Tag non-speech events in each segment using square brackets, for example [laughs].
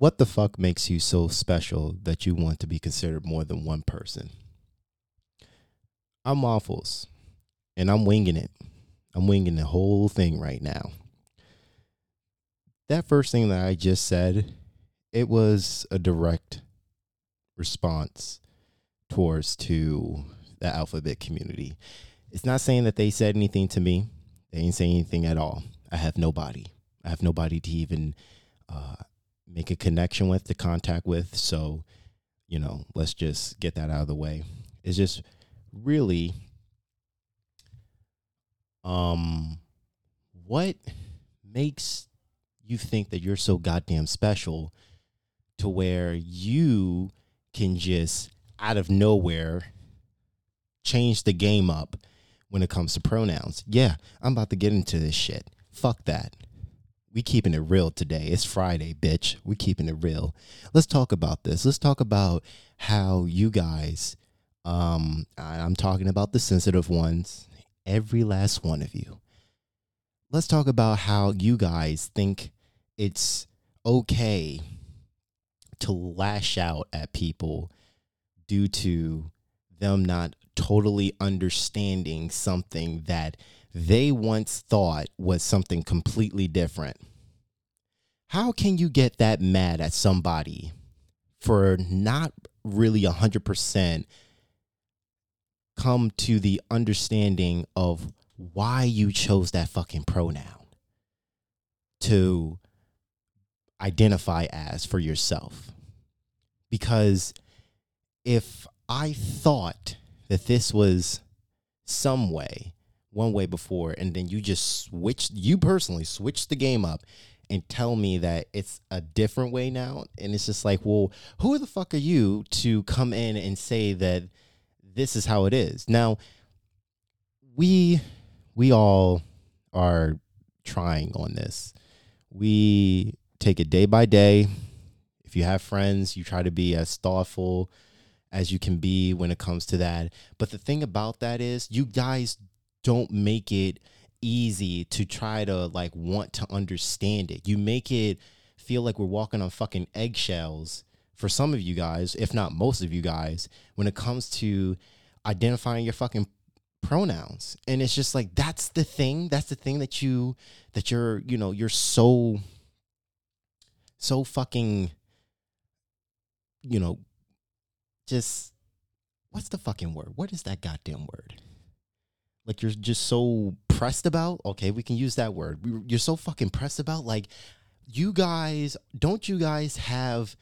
What the fuck makes you so special that you want to be considered more than one person? I'm Waffles, and I'm winging it. I'm winging the whole thing right now. That first thing that I just said, it was a direct response towards to the alphabet community. It's not saying that they said anything to me. They ain't saying anything at all. I have nobody. I have nobody to even uh, make a connection with, to contact with. So, you know, let's just get that out of the way. It's just really um what makes you think that you're so goddamn special to where you can just out of nowhere change the game up when it comes to pronouns. Yeah, I'm about to get into this shit. Fuck that. We keeping it real today. It's Friday, bitch. We keeping it real. Let's talk about this. Let's talk about how you guys um I'm talking about the sensitive ones, every last one of you. Let's talk about how you guys think it's okay to lash out at people due to them not totally understanding something that they once thought was something completely different. How can you get that mad at somebody for not really 100% come to the understanding of why you chose that fucking pronoun to identify as for yourself? Because if I thought that this was some way, one way before, and then you just switch you personally switch the game up and tell me that it's a different way now. And it's just like, well, who the fuck are you to come in and say that this is how it is? Now, we we all are trying on this. We take it day by day. If you have friends, you try to be as thoughtful as you can be when it comes to that. But the thing about that is, you guys don't make it easy to try to like want to understand it. You make it feel like we're walking on fucking eggshells for some of you guys, if not most of you guys, when it comes to identifying your fucking pronouns. And it's just like that's the thing, that's the thing that you that you're, you know, you're so so fucking you know, just what's the fucking word? What is that goddamn word? Like you're just so pressed about. Okay, we can use that word. You're so fucking pressed about. Like you guys, don't you guys have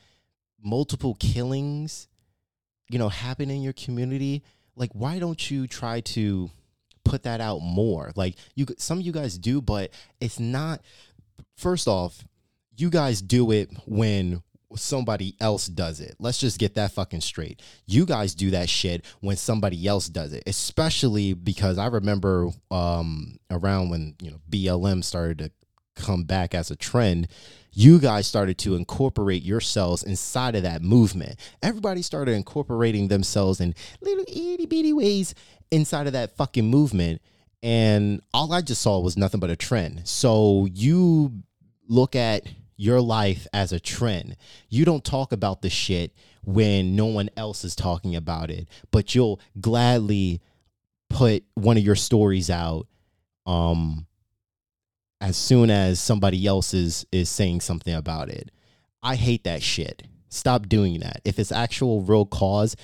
multiple killings, you know, happen in your community? Like why don't you try to put that out more? Like you, some of you guys do, but it's not. First off, you guys do it when somebody else does it. Let's just get that fucking straight. You guys do that shit when somebody else does it, especially because I remember um, around when you know BLM started to come back as a trend. You guys started to incorporate yourselves inside of that movement. Everybody started incorporating themselves in little itty bitty ways inside of that fucking movement. And all I just saw was nothing but a trend. So you look at your life as a trend. You don't talk about the shit when no one else is talking about it, but you'll gladly put one of your stories out um as soon as somebody else is is saying something about it. I hate that shit. Stop doing that. If it's actual real cause,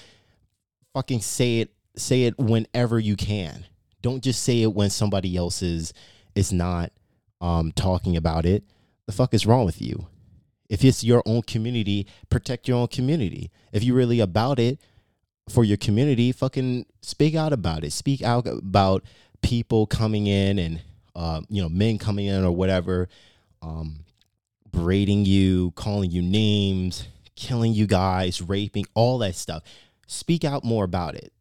fucking say it say it whenever you can. Don't just say it when somebody else is is not um talking about it the fuck is wrong with you? If it's your own community, protect your own community. If you're really about it for your community, fucking speak out about it. Speak out about people coming in and uh, you know men coming in or whatever, um, berating you, calling you names, killing you guys, raping, all that stuff. Speak out more about it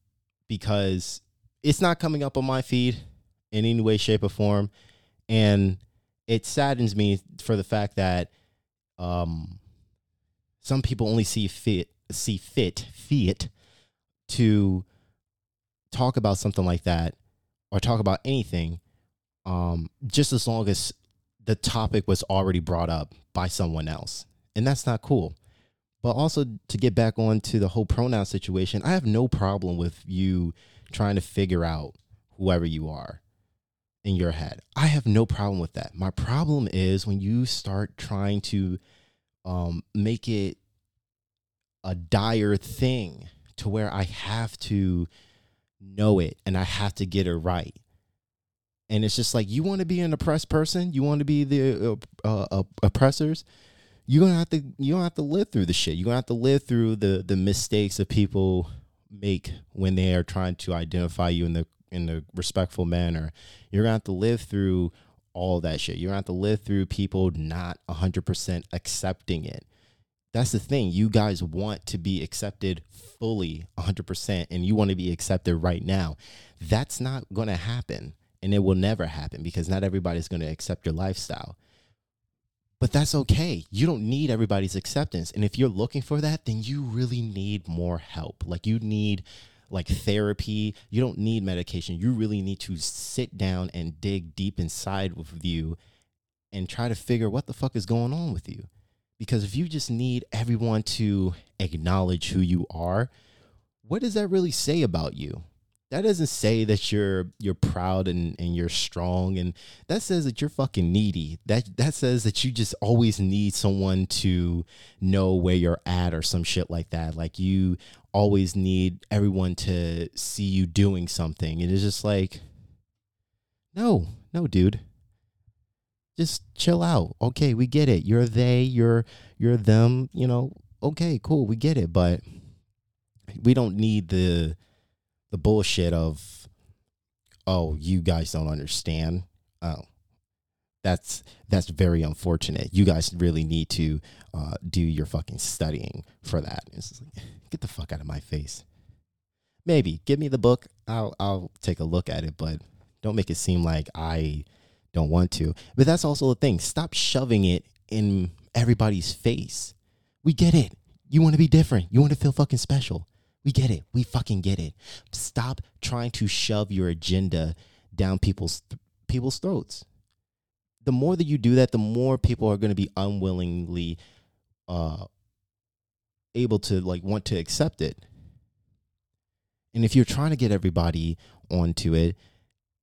because it's not coming up on my feed in any way, shape, or form, and it saddens me for the fact that um, some people only see fit see fit fit to talk about something like that or talk about anything um, just as long as the topic was already brought up by someone else and that's not cool. But also to get back on to the whole pronoun situation, I have no problem with you trying to figure out whoever you are in your head. I have no problem with that. My problem is when you start trying to um, make it a dire thing to where I have to know it and I have to get it right. And it's just like you want to be an oppressed person, you want to be the uh, uh, oppressors you're gonna have to you don't have to live through the shit. You're gonna have to live through the the mistakes that people make when they are trying to identify you in the in a respectful manner. You're gonna have to live through all that shit. You're gonna have to live through people not hundred percent accepting it. That's the thing. You guys want to be accepted fully 100% and you want to be accepted right now. That's not going to happen and it will never happen because not everybody's going to accept your lifestyle. But that's okay. You don't need everybody's acceptance. And if you're looking for that, then you really need more help. Like you need like therapy. You don't need medication. You really need to sit down and dig deep inside with you and try to figure what the fuck is going on with you. Because if you just need everyone to acknowledge who you are, what does that really say about you? That doesn't say that you're you're proud and, and you're strong and that says that you're fucking needy. That that says that you just always need someone to know where you're at or some shit like that. Like you always need everyone to see you doing something it is just like no no dude. Just chill out. Okay we get it. You're they you're you're them you know? Okay cool we get it but we don't need the the bullshit of oh you guys don't understand. Oh that's that's very unfortunate. You guys really need to uh, do your fucking studying for that. Like, [laughs] get the fuck out of my face. Maybe give me the book. I'll i'll take a look at it but don't make it seem like i don't want to. But that's also the thing. Stop shoving it in everybody's face. We get it. You want to be different. You want to feel fucking special we get it. We fucking get it. Stop trying to shove your agenda down people's people's throats. The more that you do that, the more people are going to be unwillingly uh able to like want to accept it. And if you're trying to get everybody onto it,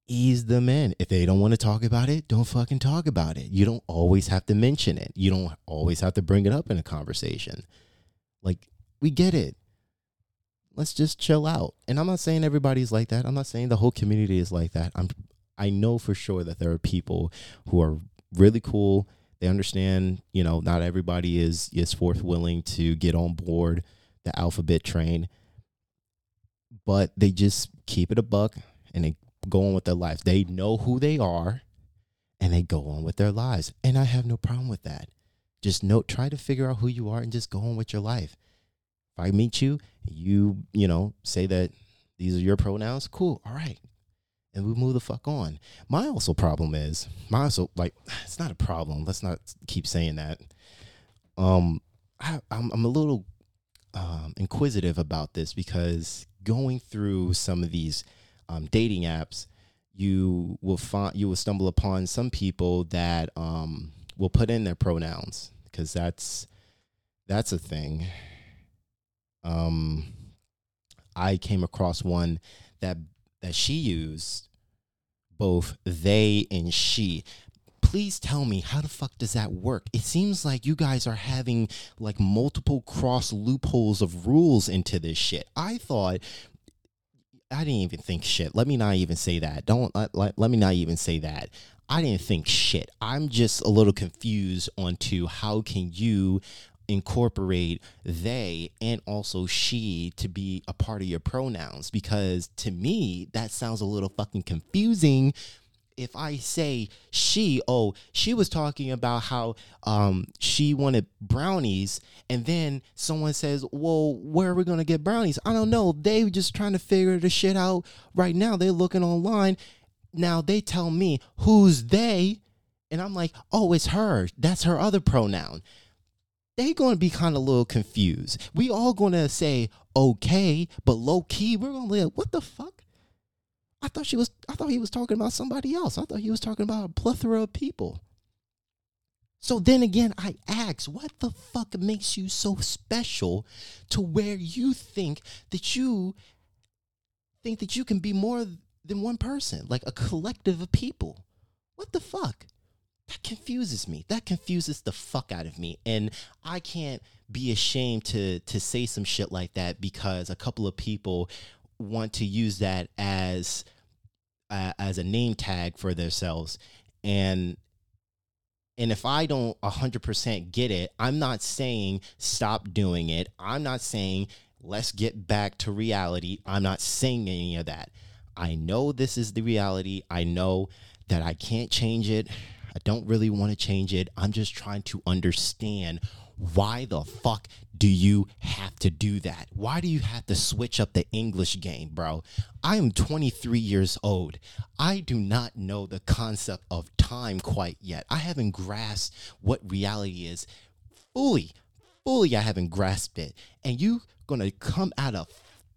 ease them in. If they don't want to talk about it, don't fucking talk about it. You don't always have to mention it. You don't always have to bring it up in a conversation. Like we get it let's just chill out. And I'm not saying everybody's like that. I'm not saying the whole community is like that. I'm I know for sure that there are people who are really cool. They understand, you know, not everybody is is forth willing to get on board the alphabet train. But they just keep it a buck and they go on with their lives. They know who they are and they go on with their lives. And I have no problem with that. Just note try to figure out who you are and just go on with your life. I meet you, you, you know, say that these are your pronouns, cool, all right. And we move the fuck on. My also problem is my also like [sighs] it's not a problem. Let's not keep saying that. Um, I, I'm I'm a little um, inquisitive about this because going through some of these um, dating apps, you will find you will stumble upon some people that um, will put in their pronouns because that's that's a thing um, I came across one that that she used both they and she. Please tell me how the fuck does that work? It seems like you guys are having like multiple cross loopholes of rules into this shit. I thought I didn't even think shit. Let me not even say that. Don't let, let, let me not even say that. I didn't think shit. I'm just a little confused onto how can you incorporate they and also she to be a part of your pronouns because to me that sounds a little fucking confusing if I say she, oh, she was talking about how um, she wanted brownies, and then someone says, well, where are we gonna get brownies? I don't know. They just trying to figure the shit out right now. They're looking online. Now they tell me who's they, and I'm like, oh, it's her. That's her other pronoun they going to be kind of a little confused. We all going to say okay, but low key, we're going to be like, what the fuck? I thought she was. I thought he was talking about somebody else. I thought he was talking about a plethora of people. So then again, I ask, what the fuck makes you so special to where you think that you think that you can be more than one person, like a collective of people? What the fuck? That confuses me. That confuses the fuck out of me. And I can't be ashamed to to say some shit like that because a couple of people want to use that as uh, as a name tag for themselves and and if I don't 100% get it, I'm not saying stop doing it. I'm not saying let's get back to reality. I'm not saying any of that. I know this is the reality. I know that I can't change it. I don't really want to change it. I'm just trying to understand why the fuck do you have to do that? Why do you have to switch up the English game, bro? I am 23 years old. I do not know the concept of time quite yet. I haven't grasped what reality is fully. Fully, I haven't grasped it. And you gonna come out of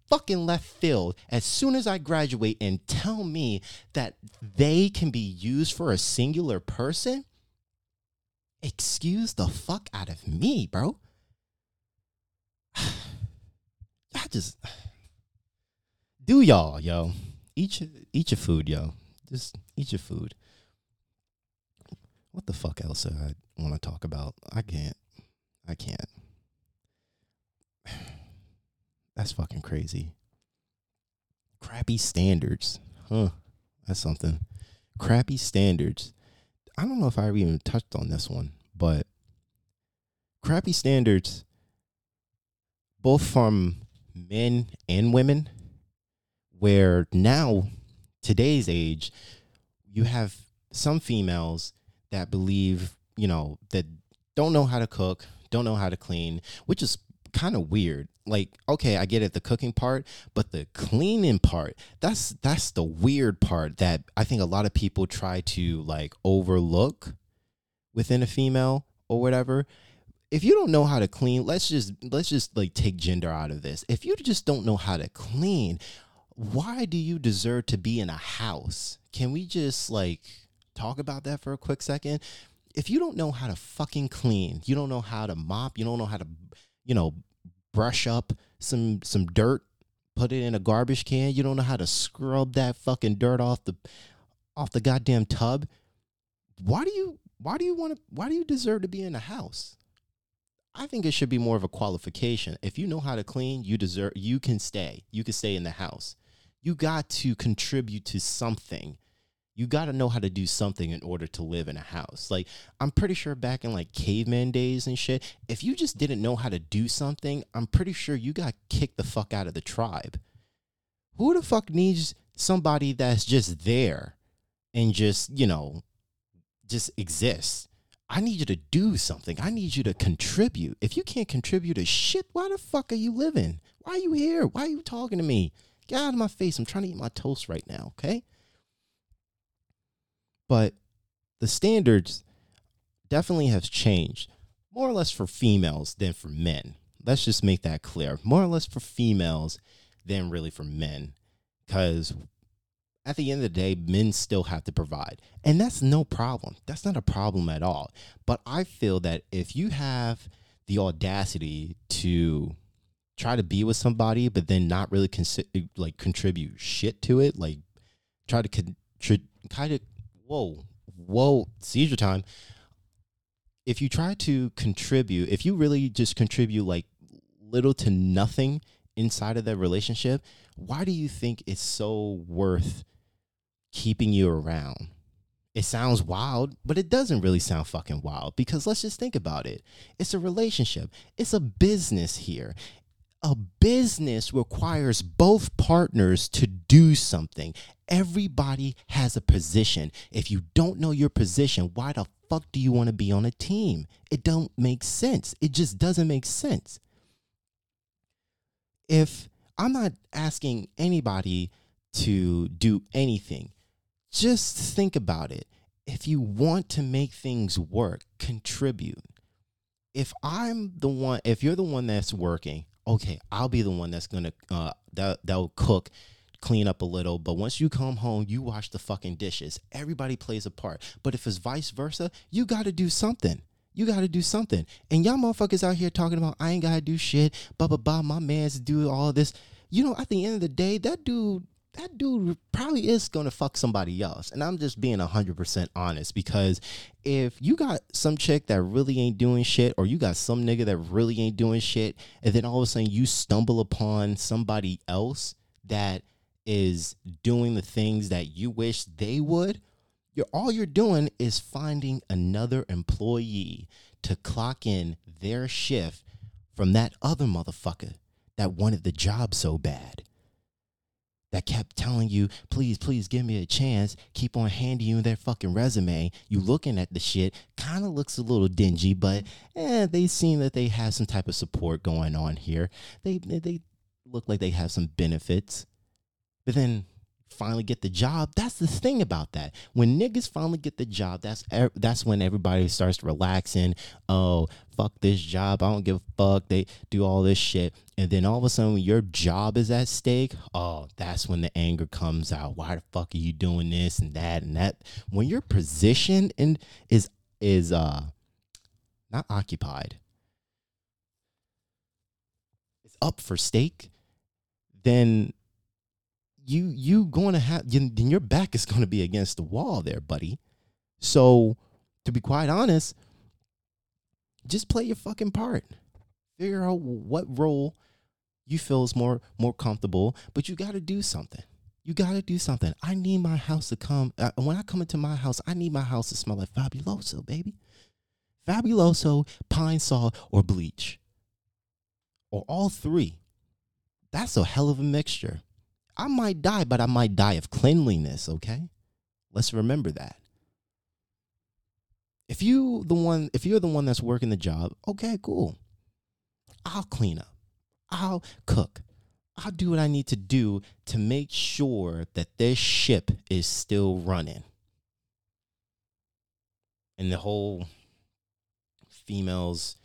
fucking left field as soon as I graduate and tell me that they can be used for a singular person? excuse the fuck out of me, bro. [sighs] I just [sighs] do y'all, yo. Eat your eat your food, yo. Just eat your food. What the fuck else I want to talk about? I can't. I can't. [sighs] That's fucking crazy. Crappy standards. Huh. That's something. Crappy standards. I don't know if I even touched on this one, but crappy standards, both from men and women, where now, today's age, you have some females that believe, you know, that don't know how to cook, don't know how to clean, which is kind of weird. Like, okay, I get it, the cooking part, but the cleaning part, that's that's the weird part that I think a lot of people try to like overlook within a female or whatever. If you don't know how to clean, let's just let's just like take gender out of this. If you just don't know how to clean, why do you deserve to be in a house? Can we just like talk about that for a quick second? If you don't know how to fucking clean, you don't know how to mop, you don't know how to you know, brush up some some dirt, put it in a garbage can. You don't know how to scrub that fucking dirt off the off the goddamn tub. Why do you why do you want to why do you deserve to be in a house? I think it should be more of a qualification. If you know how to clean, you deserve you can stay. You can stay in the house. You got to contribute to something you got to know how to do something in order to live in a house. Like, I'm pretty sure back in like caveman days and shit, if you just didn't know how to do something, I'm pretty sure you got kicked the fuck out of the tribe. Who the fuck needs somebody that's just there and just, you know, just exists? I need you to do something. I need you to contribute. If you can't contribute a shit, why the fuck are you living? Why are you here? Why are you talking to me? Get out of my face. I'm trying to eat my toast right now, okay? But the standards definitely have changed, more or less for females than for men. Let's just make that clear. More or less for females than really for men. Because at the end of the day, men still have to provide. And that's no problem. That's not a problem at all. But I feel that if you have the audacity to try to be with somebody, but then not really consi- like contribute shit to it, like try to con- kind of whoa, whoa, seizure time. If you try to contribute, if you really just contribute like little to nothing inside of that relationship, why do you think it's so worth keeping you around? It sounds wild, but it doesn't really sound fucking wild because let's just think about it. It's a relationship, it's a business here a business requires both partners to do something. Everybody has a position. If you don't know your position, why the fuck do you want to be on a team? It don't make sense. It just doesn't make sense. If I'm not asking anybody to do anything, just think about it. If you want to make things work, contribute. If I'm the one, if you're the one that's working, okay, I'll be the one that's gonna uh that that'll cook, clean up a little. But once you come home, you wash the fucking dishes. Everybody plays a part. But if it's vice versa, you got to do something. You got to do something. And y'all motherfuckers out here talking about I ain't got to do shit, blah blah blah. My man's do all this. You know, at the end of the day, that dude that dude probably is going to fuck somebody else. And I'm just being 100% honest because if you got some chick that really ain't doing shit, or you got some nigga that really ain't doing shit, and then all of a sudden you stumble upon somebody else that is doing the things that you wish they would, you're all you're doing is finding another employee to clock in their shift from that other motherfucker that wanted the job so bad that kept telling you, please, please give me a chance, keep on handing you their fucking resume. You looking at the shit, kind of looks a little dingy, but eh, they seem that they have some type of support going on here. They they look like they have some benefits. But then finally get the job. That's the thing about that. When niggas finally get the job, that's that's when everybody starts relaxing. Oh, fuck this job. I don't give a fuck. They do all this shit. And then all of a sudden your job is at stake, oh, that's when the anger comes out. Why the fuck are you doing this and that and that? When your position and is is uh not occupied. It's up for stake, then you you going to have then your back is going to be against the wall there, buddy. So, to be quite honest, just play your fucking part. Figure out what role you feel is more more comfortable, but you got to do something. You got to do something. I need my house to come. Uh, when I come into my house, I need my house to smell like Fabuloso, baby. Fabuloso, Pine-Sol, or bleach. Or all three. That's a hell of a mixture. I might die, but I might die of cleanliness, okay? Let's remember that. If you the one if you're the one that's working the job, okay, cool. I'll clean up. I'll cook. I'll do what I need to do to make sure that this ship is still running. And the whole females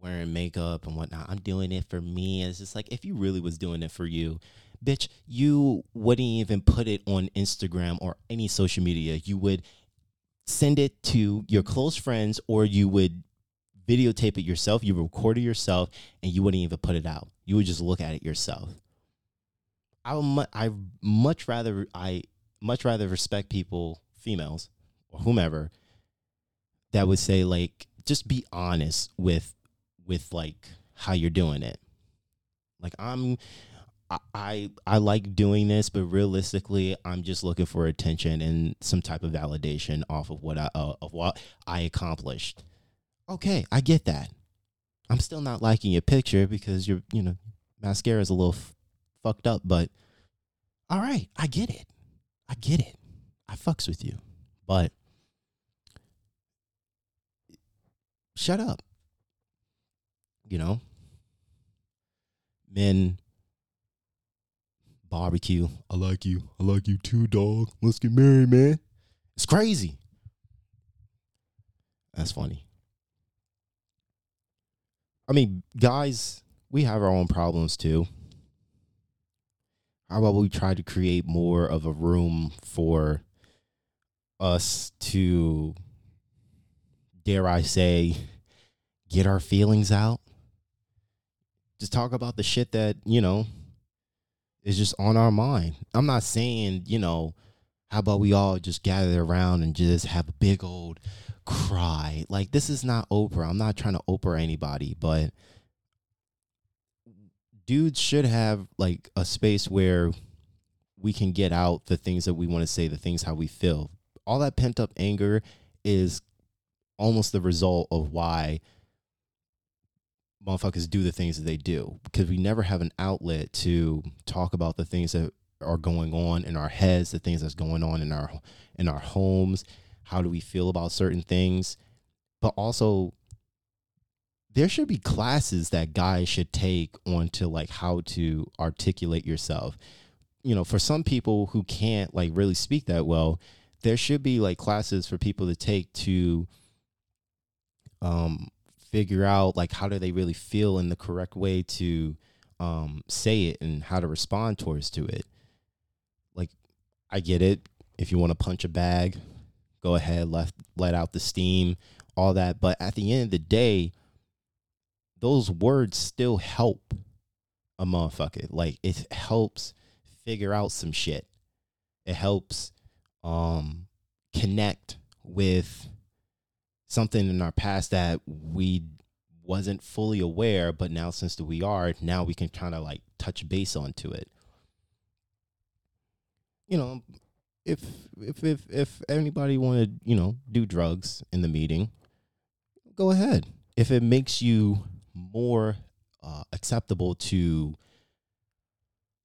wearing makeup and whatnot, I'm doing it for me. It's just like if you really was doing it for you, bitch, you wouldn't even put it on Instagram or any social media. You would send it to your close friends or you would videotape it yourself, you record it yourself, and you wouldn't even put it out. You would just look at it yourself. I I much rather I much rather respect people, females or whomever, that would say like just be honest with with like how you're doing it. Like I'm I I like doing this, but realistically, I'm just looking for attention and some type of validation off of what I uh, of what I accomplished. Okay, I get that. I'm still not liking your picture because your you know mascara is a little f- fucked up, but all right, I get it. I get it. I fucks with you, but shut up. You know, men barbecue. I like you. I like you too, dog. Let's get married, man. It's crazy. That's funny. I mean, guys, we have our own problems too. How about we try to create more of a room for us to, dare I say, get our feelings out? Just talk about the shit that, you know, is just on our mind. I'm not saying, you know, how about we all just gather around and just have a big old cry? Like this is not Oprah. I'm not trying to Oprah anybody, but dudes should have like a space where we can get out the things that we want to say, the things how we feel. All that pent up anger is almost the result of why motherfuckers do the things that they do because we never have an outlet to talk about the things that are going on in our heads, the things that's going on in our in our homes. How do we feel about certain things? But also there should be classes that guys should take on to like how to articulate yourself. You know, for some people who can't like really speak that well, there should be like classes for people to take to um figure out like how do they really feel in the correct way to um, say it and how to respond towards to it. Like I get it. If you want to punch a bag, go ahead, let let out the steam all that. But at the end of the day, those words still help a motherfucker. Like it helps figure out some shit. It helps um connect with something in our past that we wasn't fully aware, but now since we are, now we can kind of like touch base onto it. You know, if if if if anybody wanted, you know, do drugs in the meeting, go ahead. If it makes you more uh, acceptable to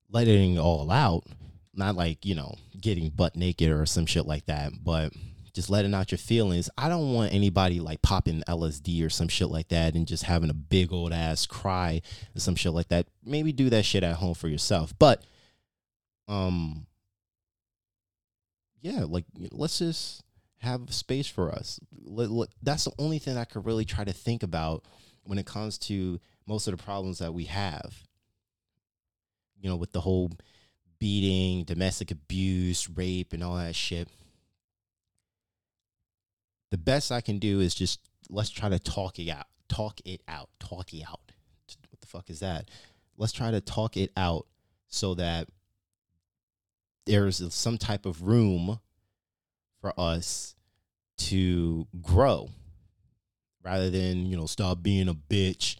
letting it all out, not like you know getting butt naked or some shit like that, but just letting out your feelings. I don't want anybody like popping LSD or some shit like that and just having a big old ass cry or some shit like that. Maybe do that shit at home for yourself. But um yeah, like let's just have space for us. That's the only thing I could really try to think about when it comes to most of the problems that we have. You know, with the whole beating, domestic abuse, rape, and all that shit. The best I can do is just let's try to talk it out. Talk it out. Talk it out. What the fuck is that? Let's try to talk it out so that there's some type of room for us to grow rather than, you know, stop being a bitch,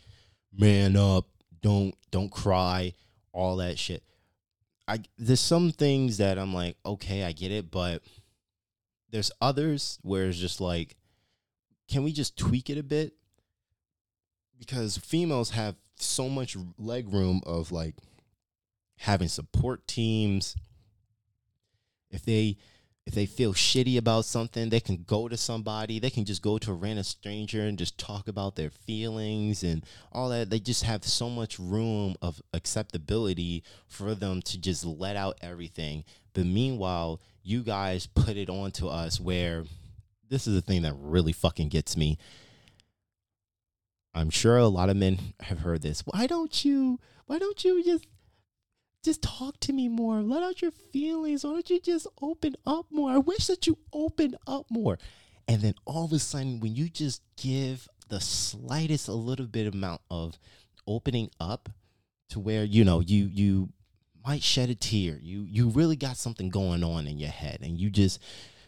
man up, don't don't cry, all that shit. I there's some things that I'm like, okay, I get it, but there's others where it's just like, can we just tweak it a bit? Because females have so much leg room of like having support teams. If they if they feel shitty about something, they can go to somebody. They can just go to a random stranger and just talk about their feelings and all that. They just have so much room of acceptability for them to just let out everything. But meanwhile, you guys put it on to us where this is the thing that really fucking gets me. I'm sure a lot of men have heard this. Why don't you why don't you just just talk to me more. Let out your feelings. Why don't you just open up more? I wish that you open up more. And then all of a sudden, when you just give the slightest a little bit amount of opening up to where, you know, you you might shed a tear. You you really got something going on in your head and you just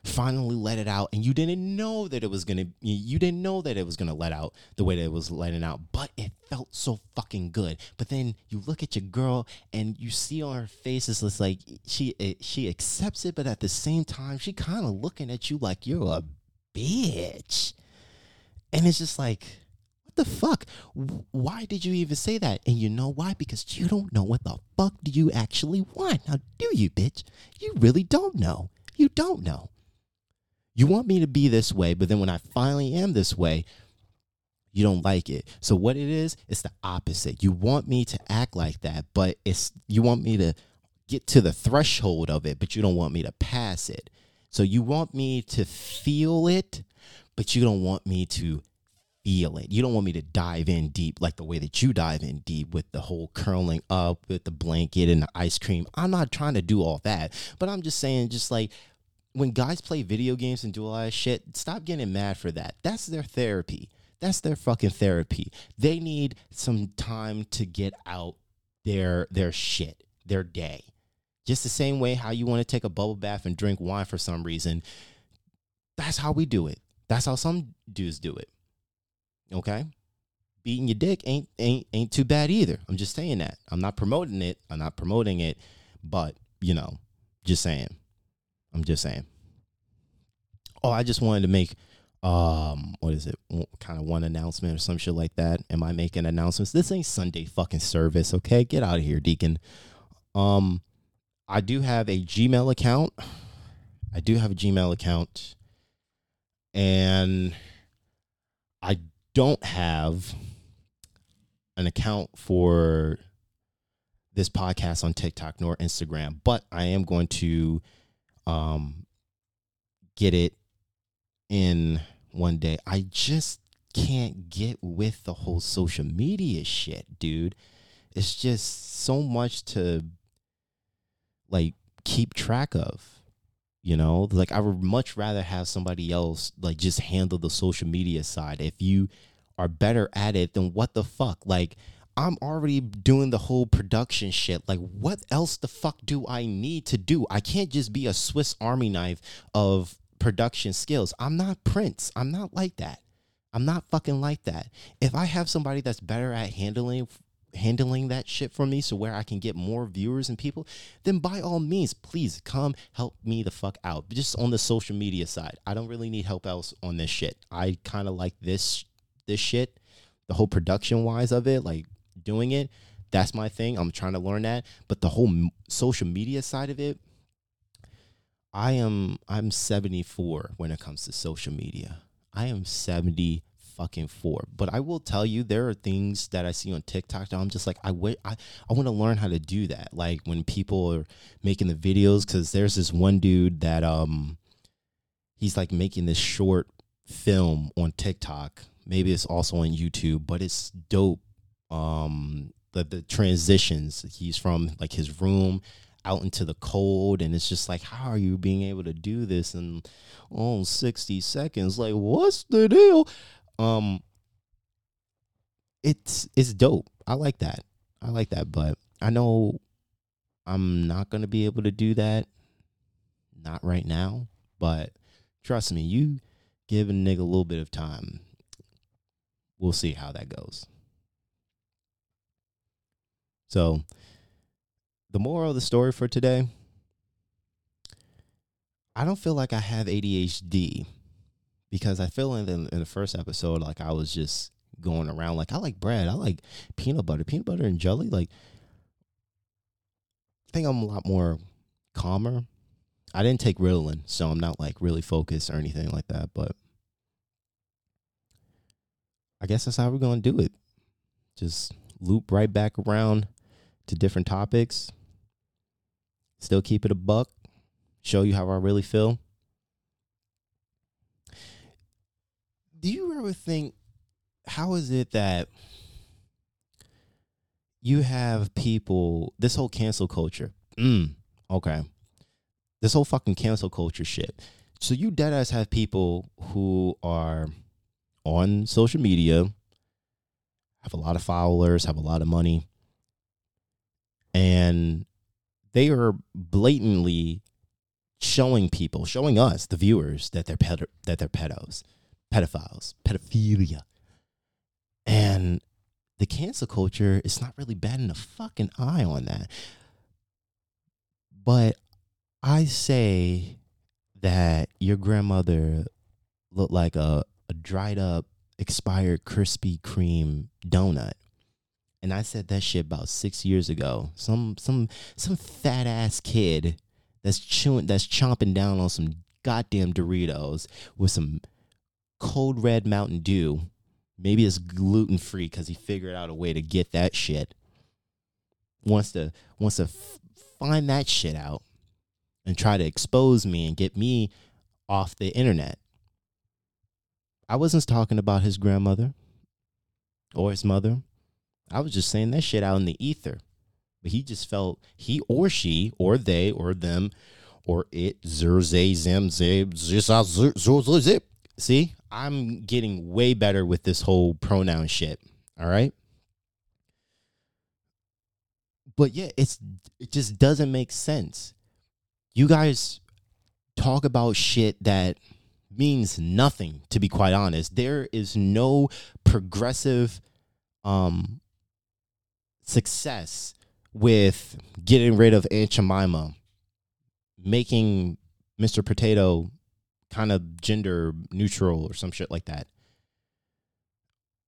finally let it out and you didn't know that it was gonna you didn't know that it was gonna let out the way that it was letting out but it felt so fucking good but then you look at your girl and you see on her face it's like she eh, she accepts it but at the same time she kind of looking at you like you're a bitch and it's just like what the fuck? Why did you even say that? And you know why? Because you don't know what the fuck do you actually want. Now do you bitch? You really don't know. You don't know. You want me to be this way, but then when I finally am this way, you don't like it. So what it is, it's the opposite. You want me to act like that, but it's you want me to get to the threshold of it, but you don't want me to pass it. So you want me to feel it, but you don't want me to feel it. You don't want me to dive in deep like the way that you dive in deep with the whole curling up with the blanket and the ice cream. I'm not trying to do all that, but I'm just saying, just like when guys play video games and do a lot of shit, stop getting mad for that. That's their therapy. That's their fucking therapy. They need some time to get out their their shit, their day. Just the same way how you want to take a bubble bath and drink wine for some reason. That's how we do it. That's how some dudes do it. Okay? Beating your dick ain't ain't ain't too bad either. I'm just saying that. I'm not promoting it. I'm not promoting it, but you know, just saying. I'm just saying. Oh, I just wanted to make um what is it kind of one announcement or some shit like that am i making announcements this ain't sunday fucking service okay get out of here deacon um i do have a gmail account i do have a gmail account and i don't have an account for this podcast on tiktok nor instagram but i am going to um, get it in one day. I just can't get with the whole social media shit, dude. It's just so much to like keep track of. You know, like I would much rather have somebody else like just handle the social media side. If you are better at it, then what the fuck? Like I'm already doing the whole production shit. Like, what else the fuck do I need to do? I can't just be a Swiss Army knife of production skills. I'm not Prince. I'm not like that. I'm not fucking like that. If I have somebody that's better at handling handling that shit for me so where I can get more viewers and people, then by all means, please come help me the fuck out. Just on the social media side. I don't really need help else on this shit. I kind of like this this shit, the whole production wise of it, like doing it. That's my thing. I'm trying to learn that, but the whole social media side of it, I am I'm 74 when it comes to social media. I am 70 fucking four. But I will tell you, there are things that I see on TikTok that I'm just like, I wait, I, I want to learn how to do that. Like when people are making the videos, because there's this one dude that um, he's like making this short film on TikTok. Maybe it's also on YouTube, but it's dope. Um, the the transitions. He's from like his room out into the cold and it's just like how are you being able to do this in oh 60 seconds like what's the deal um it's it's dope. I like that. I like that, but I know I'm not to be able to do that not right now, but trust me, you give a nigga a little bit of time. We'll see how that goes. So, the moral of the story for today I don't feel like I have ADHD because I feel in the, in the first episode like I was just going around like I like bread, I like peanut butter, peanut butter and jelly. Like I think I'm a lot more calmer. I didn't take Ritalin, so I'm not like really focused or anything like that. But I guess that's how we're gonna do it. Just loop right back around to different topics. Still keep it a buck. Show you how I really feel. Do you ever think how is it that you have people this whole cancel culture mm, okay. This whole fucking cancel culture shit. So you dead ass have people who are on social media have a lot of followers have a lot of money and they are blatantly showing people showing us the viewers that they're that they're pedos pedophiles, pedophilia. And the cancel culture is not really batting a fucking eye on that. But I say that your grandmother looked like a, a dried up, expired Krispy Kreme donut. And I said that shit about six years ago. Some some some fat ass kid that's chewing that's chomping down on some goddamn Doritos with some cold red Mountain Dew. Maybe it's gluten free because he figured out a way to get that shit. Wants to wants to f- find that shit out and try to expose me and get me off the internet. I wasn't talking about his grandmother or his mother. I was just saying that shit out in the ether. But he just felt he or she or they or them or it zer zay zim zib zip. See, I'm getting way better with this whole pronoun shit. All right. But yeah, it's it just doesn't make sense. You guys talk about shit that means nothing to be quite honest. There is no progressive um success with getting rid of Aunt Jemima, making Mr. Potato kind of gender neutral or some shit like that.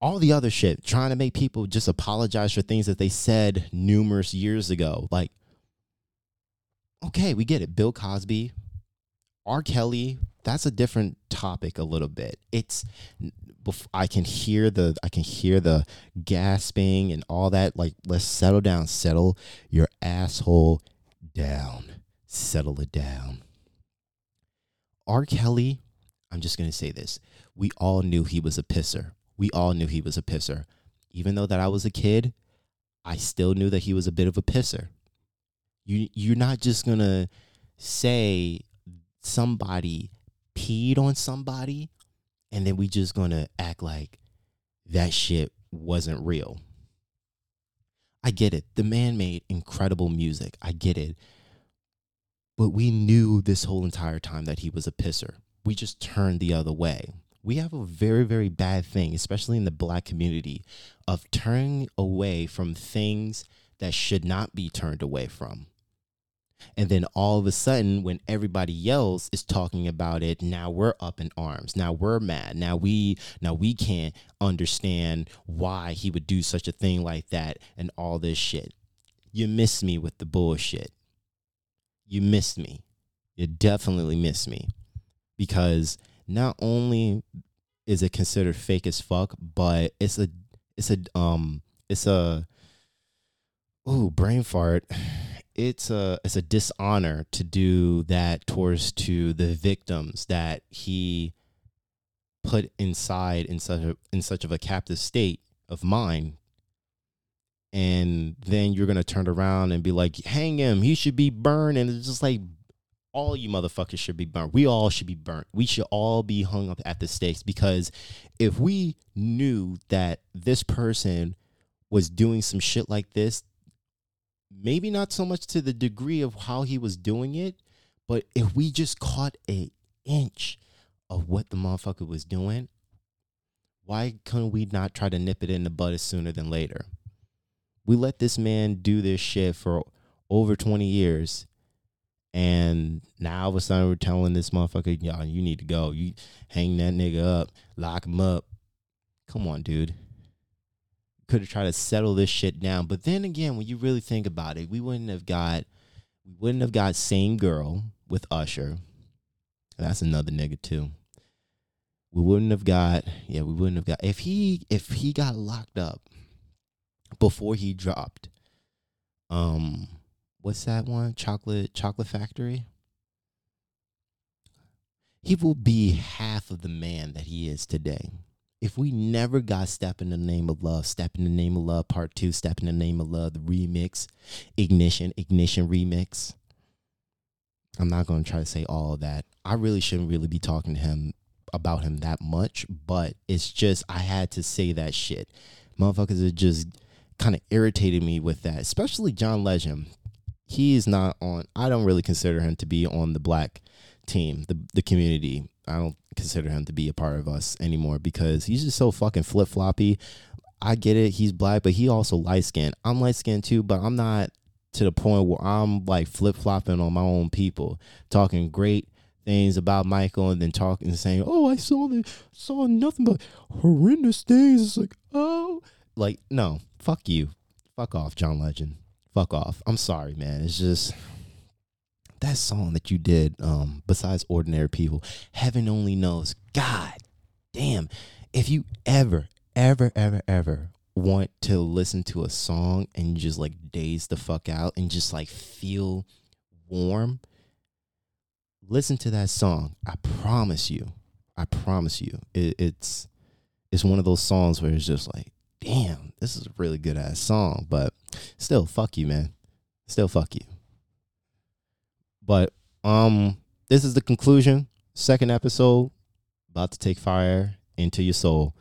All the other shit, trying to make people just apologize for things that they said numerous years ago. Like, okay, we get it. Bill Cosby, R. Kelly, that's a different topic a little bit. It's I can hear the I can hear the gasping and all that. Like, let's settle down, settle your asshole down, settle it down. R. Kelly, I'm just going to say this. We all knew he was a pisser. We all knew he was a pisser. Even though that I was a kid, I still knew that he was a bit of a pisser. You you're not just going to say somebody peed on somebody and then we just gonna act like that shit wasn't real. I get it. The man made incredible music. I get it. But we knew this whole entire time that he was a pisser. We just turned the other way. We have a very, very bad thing, especially in the black community, of turning away from things that should not be turned away from. And then all of a sudden, when everybody else is talking about it, now we're up in arms. Now we're mad. Now we now we can't understand why he would do such a thing like that and all this shit. You miss me with the bullshit. You missed me. You definitely missed me. Because not only is it considered fake as fuck, but it's a it's a um it's a ooh brain fart [sighs] it's a it's a dishonor to do that towards to the victims that he put inside in such a in such of a captive state of mind and then you're gonna turn around and be like hang him he should be burned and it's just like all you motherfuckers should be burned we all should be burnt we should all be hung up at the stakes because if we knew that this person was doing some shit like this maybe not so much to the degree of how he was doing it, but if we just caught a inch of what the motherfucker was doing, why couldn't we not try to nip it in the bud sooner than later? We let this man do this shit for over 20 years. And now all of a sudden we're telling this motherfucker, y'all, you need to go. You hang that nigga up, lock him up. Come on, dude could have tried to settle this shit down. But then again, when you really think about it, we wouldn't have got we wouldn't have got same girl with Usher. That's another nigga too. We wouldn't have got yeah, we wouldn't have got if he if he got locked up before he dropped um what's that one? Chocolate Chocolate Factory? He will be half of the man that he is today if we never got Step in the Name of Love, Step in the Name of Love Part 2, Step in the Name of Love, the remix, Ignition, Ignition remix. I'm not going to try to say all that. I really shouldn't really be talking to him about him that much, but it's just I had to say that shit. Motherfuckers are just kind of irritated me with that, especially John Legend. He is not on I don't really consider him to be on the black team, the the community. I don't consider him to be a part of us anymore because he's just so fucking flip floppy. I get it, he's black, but he also light skinned. I'm light skinned too, but I'm not to the point where I'm like flip flopping on my own people, talking great things about Michael and then talking and saying, Oh, I saw the saw nothing but horrendous things. It's like, oh like, no, fuck you. Fuck off, John Legend. Fuck off. I'm sorry, man. It's just that song that you did, um, besides Ordinary People, Heaven Only Knows. God damn. If you ever, ever, ever, ever want to listen to a song and just like daze the fuck out and just like feel warm, listen to that song. I promise you. I promise you. It, it's it's one of those songs where it's just like, damn, this is a really good ass song. But still, fuck you, man. Still fuck you. But um, this is the conclusion. Second episode, about to take fire into your soul.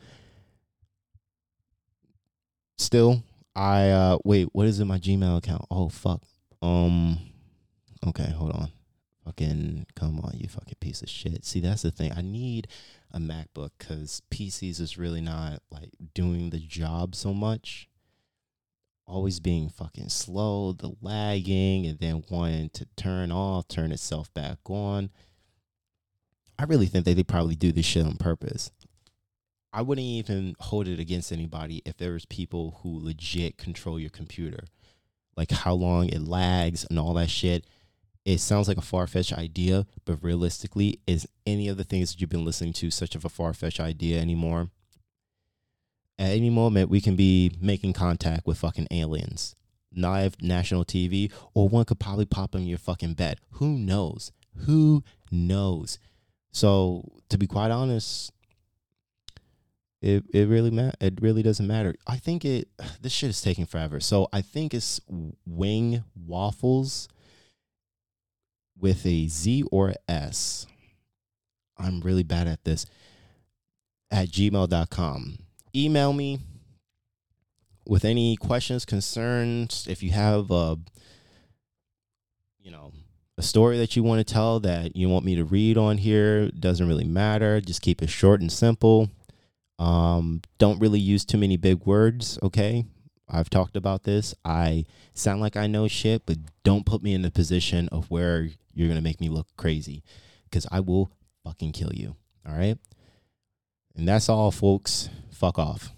Still, I uh wait, what is in my Gmail account? Oh fuck. Um okay, hold on. Fucking come on, you fucking piece of shit. See, that's the thing. I need a MacBook because PCs is really not like doing the job so much always being fucking slow, the lagging, and then wanting to turn off, turn itself back on. I really think that they probably do this shit on purpose. I wouldn't even hold it against anybody if there was people who legit control your computer. Like how long it lags and all that shit. It sounds like a far fetched idea, but realistically, is any of the things that you've been listening to such of a far fetched idea anymore? at any moment we can be making contact with fucking aliens live national TV, or one could probably pop in your fucking bed. Who knows? Who knows? So to be quite honest, it it really ma- it really doesn't matter. I think it [sighs] this shit is taking forever. So I think it's wing waffles with a Z or S. I'm really bad at this. At gmail.com. Email me with any questions, concerns. If you have a, you know, a story that you want to tell that you want me to read on here, doesn't really matter. Just keep it short and simple. Um, don't really use too many big words, okay? I've talked about this. I sound like I know shit, but don't put me in the position of where you're going to make me look crazy because I will fucking kill you. All right. And that's all, folks. Fuck off.